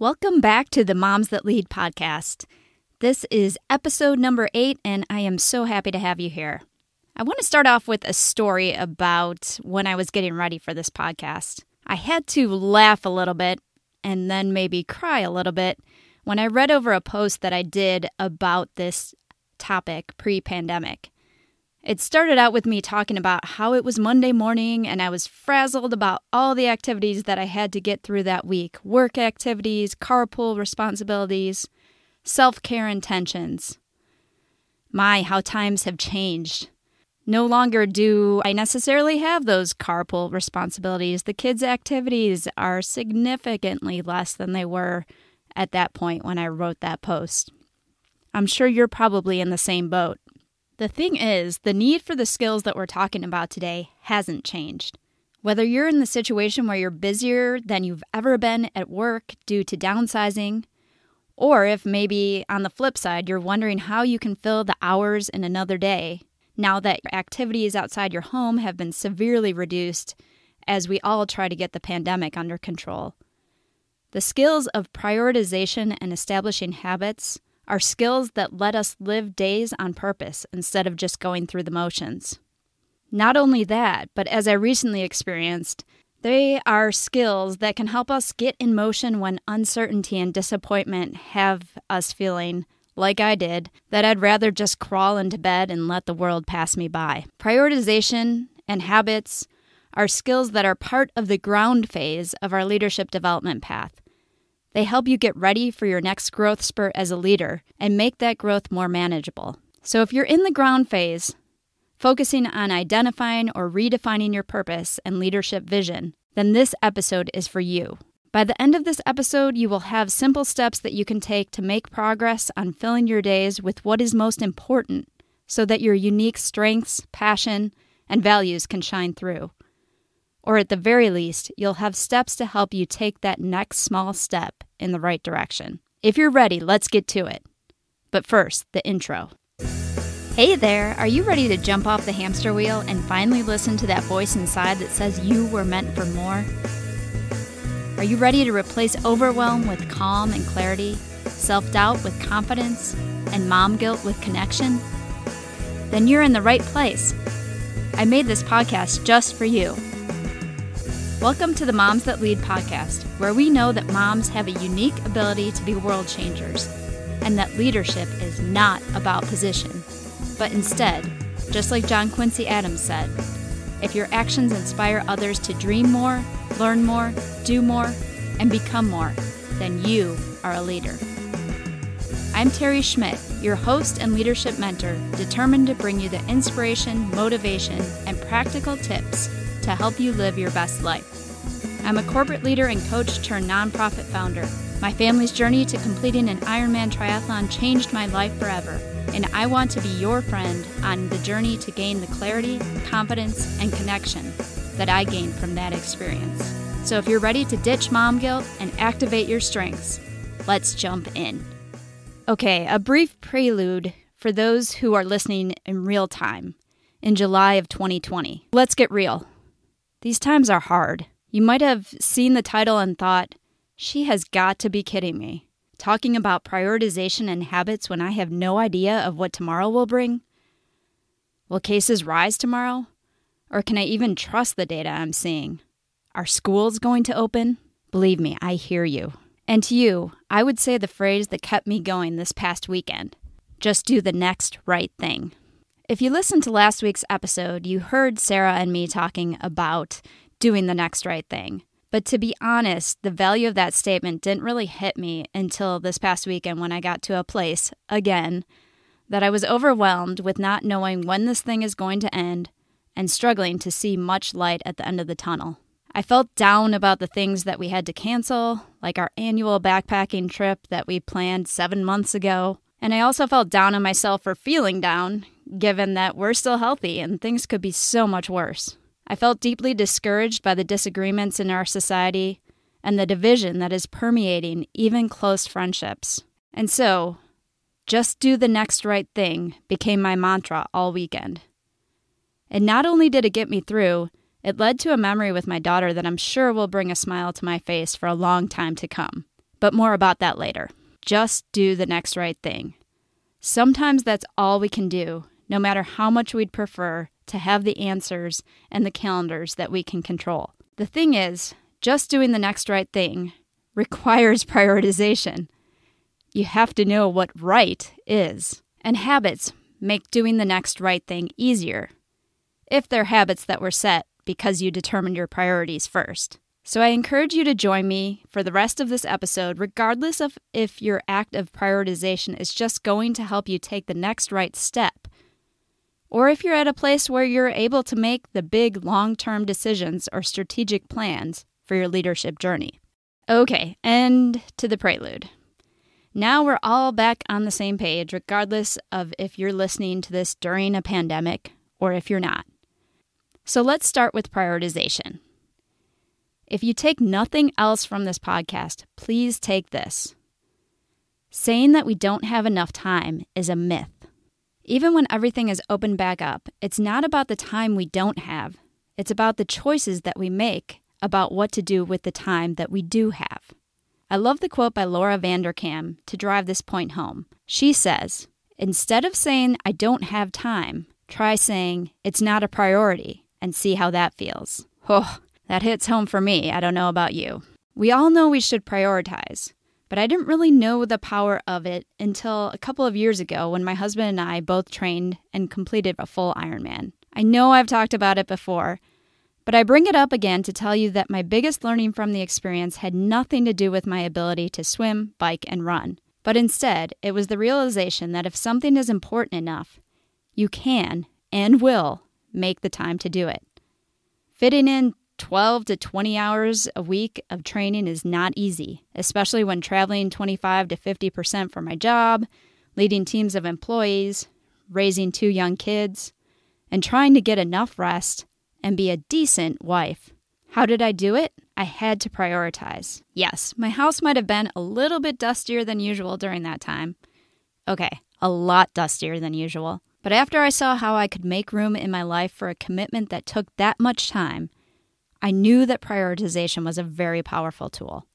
Welcome back to the Moms That Lead podcast. This is episode number eight, and I am so happy to have you here. I want to start off with a story about when I was getting ready for this podcast. I had to laugh a little bit and then maybe cry a little bit when I read over a post that I did about this topic pre pandemic. It started out with me talking about how it was Monday morning and I was frazzled about all the activities that I had to get through that week work activities, carpool responsibilities, self care intentions. My, how times have changed. No longer do I necessarily have those carpool responsibilities. The kids' activities are significantly less than they were at that point when I wrote that post. I'm sure you're probably in the same boat. The thing is, the need for the skills that we're talking about today hasn't changed. Whether you're in the situation where you're busier than you've ever been at work due to downsizing, or if maybe on the flip side, you're wondering how you can fill the hours in another day now that activities outside your home have been severely reduced as we all try to get the pandemic under control. The skills of prioritization and establishing habits are skills that let us live days on purpose instead of just going through the motions. Not only that, but as I recently experienced, they are skills that can help us get in motion when uncertainty and disappointment have us feeling, like I did, that I'd rather just crawl into bed and let the world pass me by. Prioritization and habits are skills that are part of the ground phase of our leadership development path. They help you get ready for your next growth spurt as a leader and make that growth more manageable. So, if you're in the ground phase, focusing on identifying or redefining your purpose and leadership vision, then this episode is for you. By the end of this episode, you will have simple steps that you can take to make progress on filling your days with what is most important so that your unique strengths, passion, and values can shine through. Or at the very least, you'll have steps to help you take that next small step in the right direction. If you're ready, let's get to it. But first, the intro. Hey there, are you ready to jump off the hamster wheel and finally listen to that voice inside that says you were meant for more? Are you ready to replace overwhelm with calm and clarity, self doubt with confidence, and mom guilt with connection? Then you're in the right place. I made this podcast just for you. Welcome to the Moms That Lead podcast, where we know that moms have a unique ability to be world changers, and that leadership is not about position, but instead, just like John Quincy Adams said, if your actions inspire others to dream more, learn more, do more, and become more, then you are a leader. I'm Terry Schmidt, your host and leadership mentor, determined to bring you the inspiration, motivation, and practical tips to help you live your best life. I'm a corporate leader and coach turned nonprofit founder. My family's journey to completing an Ironman triathlon changed my life forever, and I want to be your friend on the journey to gain the clarity, confidence, and connection that I gained from that experience. So if you're ready to ditch mom guilt and activate your strengths, let's jump in. Okay, a brief prelude for those who are listening in real time in July of 2020. Let's get real. These times are hard. You might have seen the title and thought, she has got to be kidding me. Talking about prioritization and habits when I have no idea of what tomorrow will bring? Will cases rise tomorrow? Or can I even trust the data I'm seeing? Are schools going to open? Believe me, I hear you. And to you, I would say the phrase that kept me going this past weekend just do the next right thing. If you listened to last week's episode, you heard Sarah and me talking about doing the next right thing. But to be honest, the value of that statement didn't really hit me until this past weekend when I got to a place, again, that I was overwhelmed with not knowing when this thing is going to end and struggling to see much light at the end of the tunnel. I felt down about the things that we had to cancel, like our annual backpacking trip that we planned seven months ago. And I also felt down on myself for feeling down, given that we're still healthy and things could be so much worse. I felt deeply discouraged by the disagreements in our society and the division that is permeating even close friendships. And so, just do the next right thing became my mantra all weekend. And not only did it get me through, it led to a memory with my daughter that I'm sure will bring a smile to my face for a long time to come. But more about that later. Just do the next right thing. Sometimes that's all we can do, no matter how much we'd prefer to have the answers and the calendars that we can control. The thing is, just doing the next right thing requires prioritization. You have to know what right is. And habits make doing the next right thing easier, if they're habits that were set because you determined your priorities first. So I encourage you to join me for the rest of this episode, regardless of if your act of prioritization is just going to help you take the next right step, or if you're at a place where you're able to make the big long term decisions or strategic plans for your leadership journey. Okay, and to the prelude. Now we're all back on the same page, regardless of if you're listening to this during a pandemic or if you're not. So let's start with prioritization. If you take nothing else from this podcast, please take this. Saying that we don't have enough time is a myth. Even when everything is opened back up, it's not about the time we don't have, it's about the choices that we make about what to do with the time that we do have. I love the quote by Laura Vanderkam to drive this point home. She says, Instead of saying, I don't have time, try saying, It's not a priority, and see how that feels. Oh, that hits home for me. I don't know about you. We all know we should prioritize, but I didn't really know the power of it until a couple of years ago when my husband and I both trained and completed a full Ironman. I know I've talked about it before, but I bring it up again to tell you that my biggest learning from the experience had nothing to do with my ability to swim, bike, and run. But instead, it was the realization that if something is important enough, you can and will make the time to do it. Fitting in 12 to 20 hours a week of training is not easy, especially when traveling 25 to 50% for my job, leading teams of employees, raising two young kids, and trying to get enough rest and be a decent wife. How did I do it? I had to prioritize. Yes, my house might have been a little bit dustier than usual during that time. Okay, a lot dustier than usual. But after I saw how I could make room in my life for a commitment that took that much time, I knew that prioritization was a very powerful tool.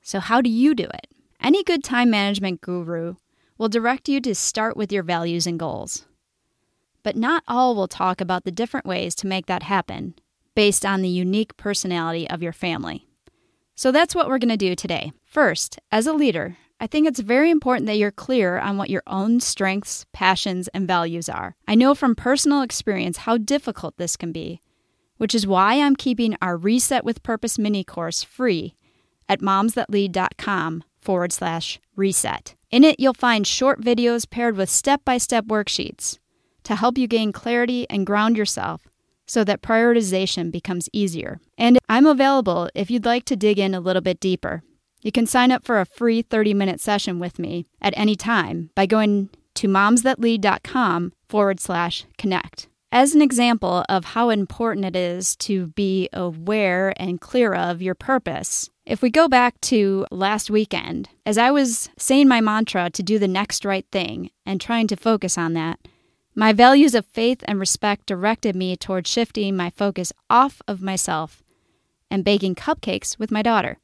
So, how do you do it? Any good time management guru will direct you to start with your values and goals but not all will talk about the different ways to make that happen based on the unique personality of your family. So that's what we're going to do today. First, as a leader, I think it's very important that you're clear on what your own strengths, passions, and values are. I know from personal experience how difficult this can be, which is why I'm keeping our Reset with Purpose mini course free at momsthatlead.com forward slash reset. In it, you'll find short videos paired with step by step worksheets to help you gain clarity and ground yourself so that prioritization becomes easier. And I'm available if you'd like to dig in a little bit deeper. You can sign up for a free 30 minute session with me at any time by going to momsthatlead.com forward slash connect. As an example of how important it is to be aware and clear of your purpose, if we go back to last weekend, as I was saying my mantra to do the next right thing and trying to focus on that, my values of faith and respect directed me toward shifting my focus off of myself and baking cupcakes with my daughter.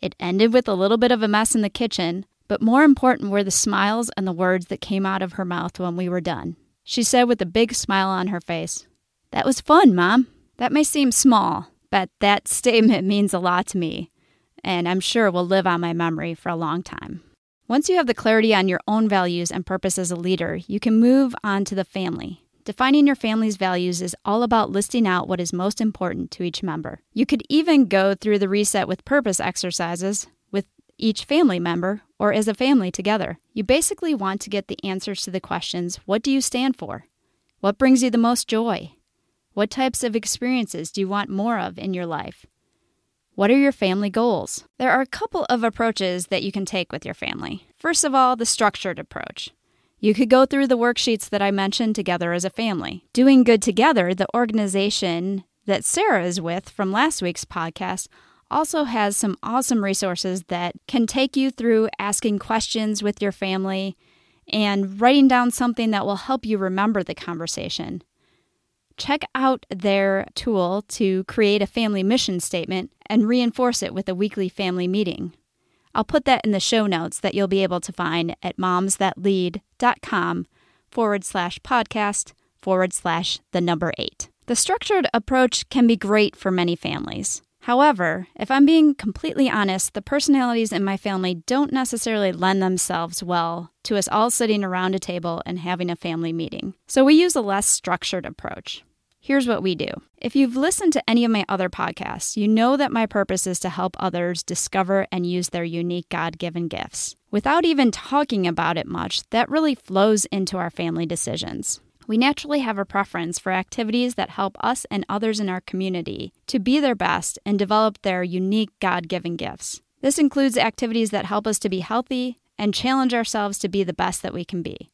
It ended with a little bit of a mess in the kitchen, but more important were the smiles and the words that came out of her mouth when we were done. She said with a big smile on her face, That was fun, Mom. That may seem small, but that statement means a lot to me, and I'm sure will live on my memory for a long time. Once you have the clarity on your own values and purpose as a leader, you can move on to the family. Defining your family's values is all about listing out what is most important to each member. You could even go through the Reset with Purpose exercises with each family member or as a family together. You basically want to get the answers to the questions What do you stand for? What brings you the most joy? What types of experiences do you want more of in your life? What are your family goals? There are a couple of approaches that you can take with your family. First of all, the structured approach. You could go through the worksheets that I mentioned together as a family. Doing Good Together, the organization that Sarah is with from last week's podcast, also has some awesome resources that can take you through asking questions with your family and writing down something that will help you remember the conversation. check out their tool to create a family mission statement and reinforce it with a weekly family meeting. I'll put that in the show notes that you'll be able to find at momsthatlead.com forward slash podcast forward slash the number eight. The structured approach can be great for many families. However, if I'm being completely honest, the personalities in my family don't necessarily lend themselves well to us all sitting around a table and having a family meeting. So we use a less structured approach. Here's what we do. If you've listened to any of my other podcasts, you know that my purpose is to help others discover and use their unique God given gifts. Without even talking about it much, that really flows into our family decisions. We naturally have a preference for activities that help us and others in our community to be their best and develop their unique God given gifts. This includes activities that help us to be healthy and challenge ourselves to be the best that we can be.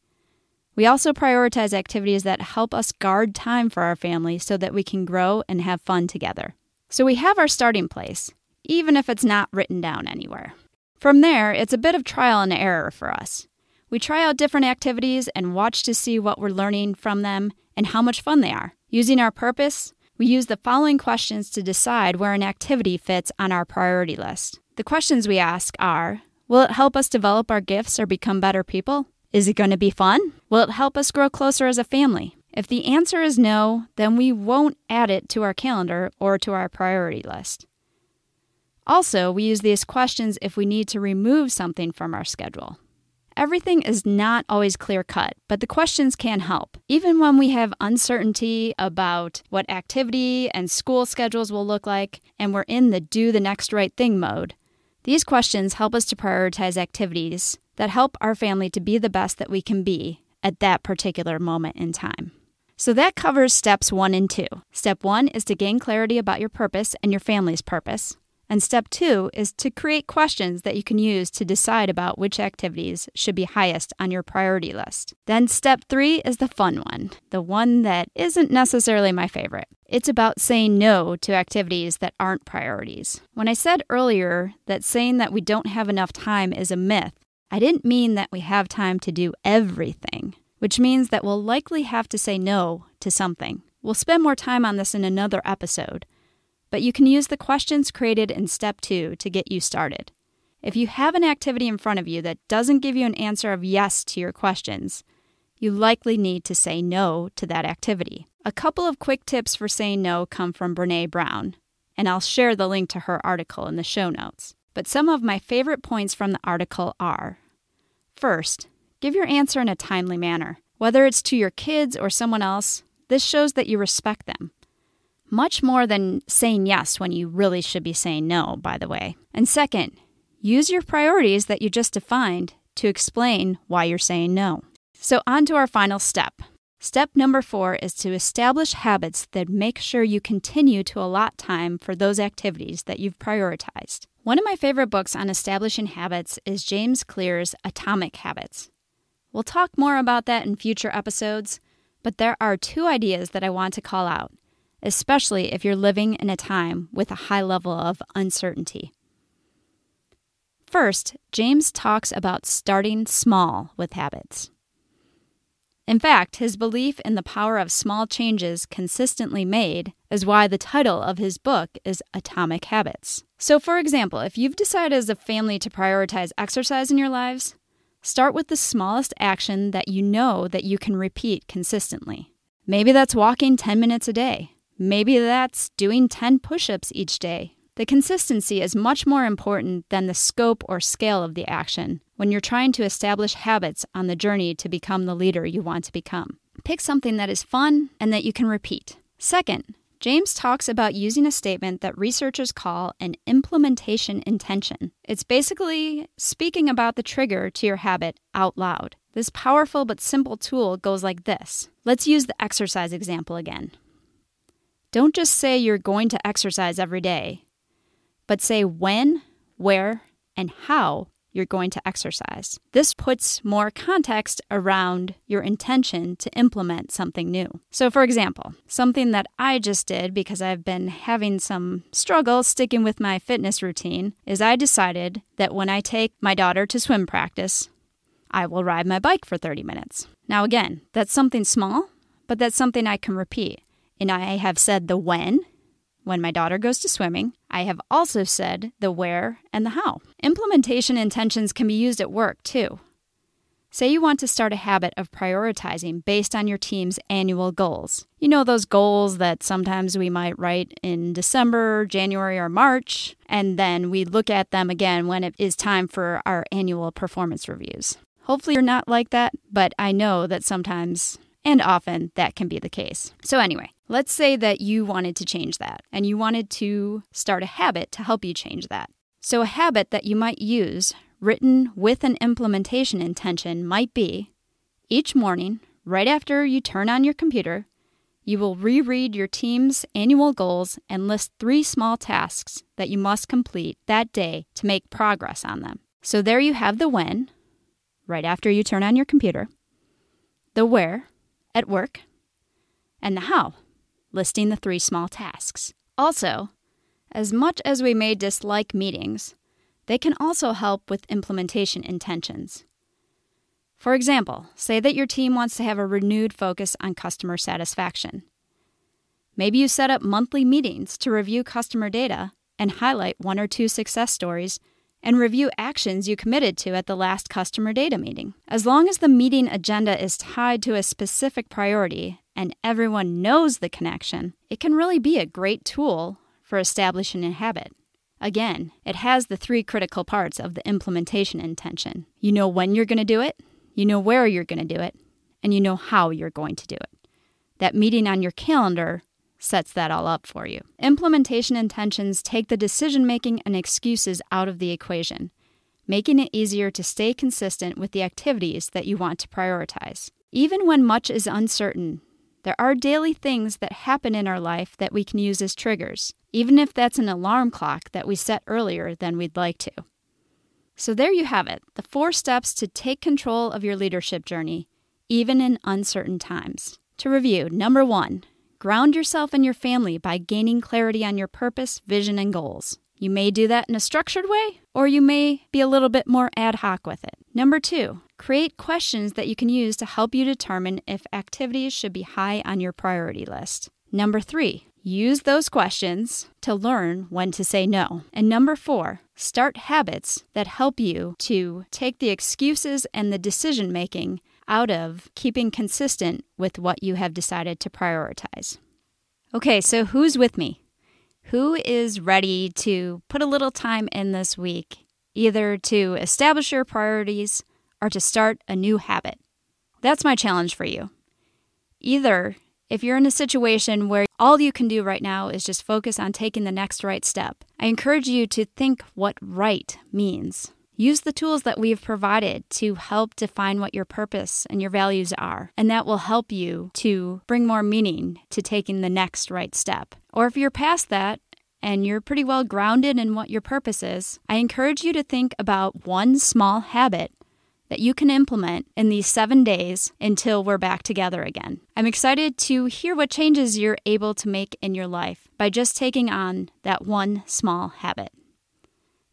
We also prioritize activities that help us guard time for our family so that we can grow and have fun together. So we have our starting place, even if it's not written down anywhere. From there, it's a bit of trial and error for us. We try out different activities and watch to see what we're learning from them and how much fun they are. Using our purpose, we use the following questions to decide where an activity fits on our priority list. The questions we ask are Will it help us develop our gifts or become better people? Is it going to be fun? Will it help us grow closer as a family? If the answer is no, then we won't add it to our calendar or to our priority list. Also, we use these questions if we need to remove something from our schedule. Everything is not always clear cut, but the questions can help. Even when we have uncertainty about what activity and school schedules will look like, and we're in the do the next right thing mode, these questions help us to prioritize activities that help our family to be the best that we can be at that particular moment in time. So that covers steps one and two. Step one is to gain clarity about your purpose and your family's purpose. And step two is to create questions that you can use to decide about which activities should be highest on your priority list. Then step three is the fun one, the one that isn't necessarily my favorite. It's about saying no to activities that aren't priorities. When I said earlier that saying that we don't have enough time is a myth, I didn't mean that we have time to do everything, which means that we'll likely have to say no to something. We'll spend more time on this in another episode, but you can use the questions created in step two to get you started. If you have an activity in front of you that doesn't give you an answer of yes to your questions, you likely need to say no to that activity. A couple of quick tips for saying no come from Brene Brown, and I'll share the link to her article in the show notes. But some of my favorite points from the article are First, give your answer in a timely manner. Whether it's to your kids or someone else, this shows that you respect them. Much more than saying yes when you really should be saying no, by the way. And second, use your priorities that you just defined to explain why you're saying no. So, on to our final step. Step number four is to establish habits that make sure you continue to allot time for those activities that you've prioritized. One of my favorite books on establishing habits is James Clear's Atomic Habits. We'll talk more about that in future episodes, but there are two ideas that I want to call out, especially if you're living in a time with a high level of uncertainty. First, James talks about starting small with habits. In fact, his belief in the power of small changes consistently made is why the title of his book is Atomic Habits. So, for example, if you've decided as a family to prioritize exercise in your lives, start with the smallest action that you know that you can repeat consistently. Maybe that's walking 10 minutes a day. Maybe that's doing 10 push ups each day the consistency is much more important than the scope or scale of the action when you're trying to establish habits on the journey to become the leader you want to become. Pick something that is fun and that you can repeat. Second, James talks about using a statement that researchers call an implementation intention. It's basically speaking about the trigger to your habit out loud. This powerful but simple tool goes like this. Let's use the exercise example again. Don't just say you're going to exercise every day but say when, where, and how you're going to exercise. This puts more context around your intention to implement something new. So, for example, something that I just did because I've been having some struggle sticking with my fitness routine is I decided that when I take my daughter to swim practice, I will ride my bike for 30 minutes. Now, again, that's something small, but that's something I can repeat. And I have said the when, when my daughter goes to swimming. I have also said the where and the how. Implementation intentions can be used at work too. Say you want to start a habit of prioritizing based on your team's annual goals. You know, those goals that sometimes we might write in December, January, or March, and then we look at them again when it is time for our annual performance reviews. Hopefully, you're not like that, but I know that sometimes and often that can be the case. So, anyway, let's say that you wanted to change that and you wanted to start a habit to help you change that. So, a habit that you might use written with an implementation intention might be each morning, right after you turn on your computer, you will reread your team's annual goals and list three small tasks that you must complete that day to make progress on them. So there you have the when, right after you turn on your computer, the where, at work, and the how, listing the three small tasks. Also, as much as we may dislike meetings, they can also help with implementation intentions. For example, say that your team wants to have a renewed focus on customer satisfaction. Maybe you set up monthly meetings to review customer data and highlight one or two success stories and review actions you committed to at the last customer data meeting. As long as the meeting agenda is tied to a specific priority and everyone knows the connection, it can really be a great tool for establishing a habit. Again, it has the three critical parts of the implementation intention. You know when you're going to do it, you know where you're going to do it, and you know how you're going to do it. That meeting on your calendar sets that all up for you. Implementation intentions take the decision making and excuses out of the equation, making it easier to stay consistent with the activities that you want to prioritize. Even when much is uncertain, there are daily things that happen in our life that we can use as triggers, even if that's an alarm clock that we set earlier than we'd like to. So, there you have it the four steps to take control of your leadership journey, even in uncertain times. To review, number one, ground yourself and your family by gaining clarity on your purpose, vision, and goals. You may do that in a structured way, or you may be a little bit more ad hoc with it. Number two, create questions that you can use to help you determine if activities should be high on your priority list. Number three, use those questions to learn when to say no. And number four, start habits that help you to take the excuses and the decision making out of keeping consistent with what you have decided to prioritize. Okay, so who's with me? Who is ready to put a little time in this week, either to establish your priorities or to start a new habit? That's my challenge for you. Either if you're in a situation where all you can do right now is just focus on taking the next right step, I encourage you to think what right means. Use the tools that we've provided to help define what your purpose and your values are, and that will help you to bring more meaning to taking the next right step. Or if you're past that, and you're pretty well grounded in what your purpose is, I encourage you to think about one small habit that you can implement in these seven days until we're back together again. I'm excited to hear what changes you're able to make in your life by just taking on that one small habit.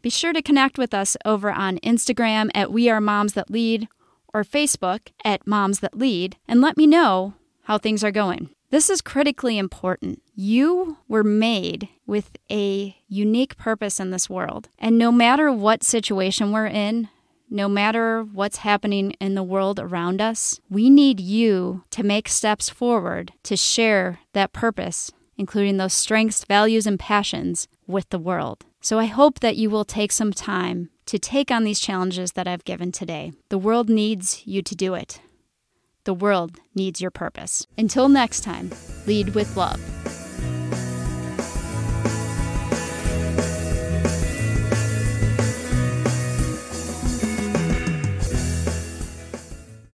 Be sure to connect with us over on Instagram at We Are Moms That Lead or Facebook at Moms That Lead and let me know how things are going. This is critically important. You were made with a unique purpose in this world. And no matter what situation we're in, no matter what's happening in the world around us, we need you to make steps forward to share that purpose, including those strengths, values, and passions with the world. So I hope that you will take some time to take on these challenges that I've given today. The world needs you to do it. The world needs your purpose. Until next time, lead with love.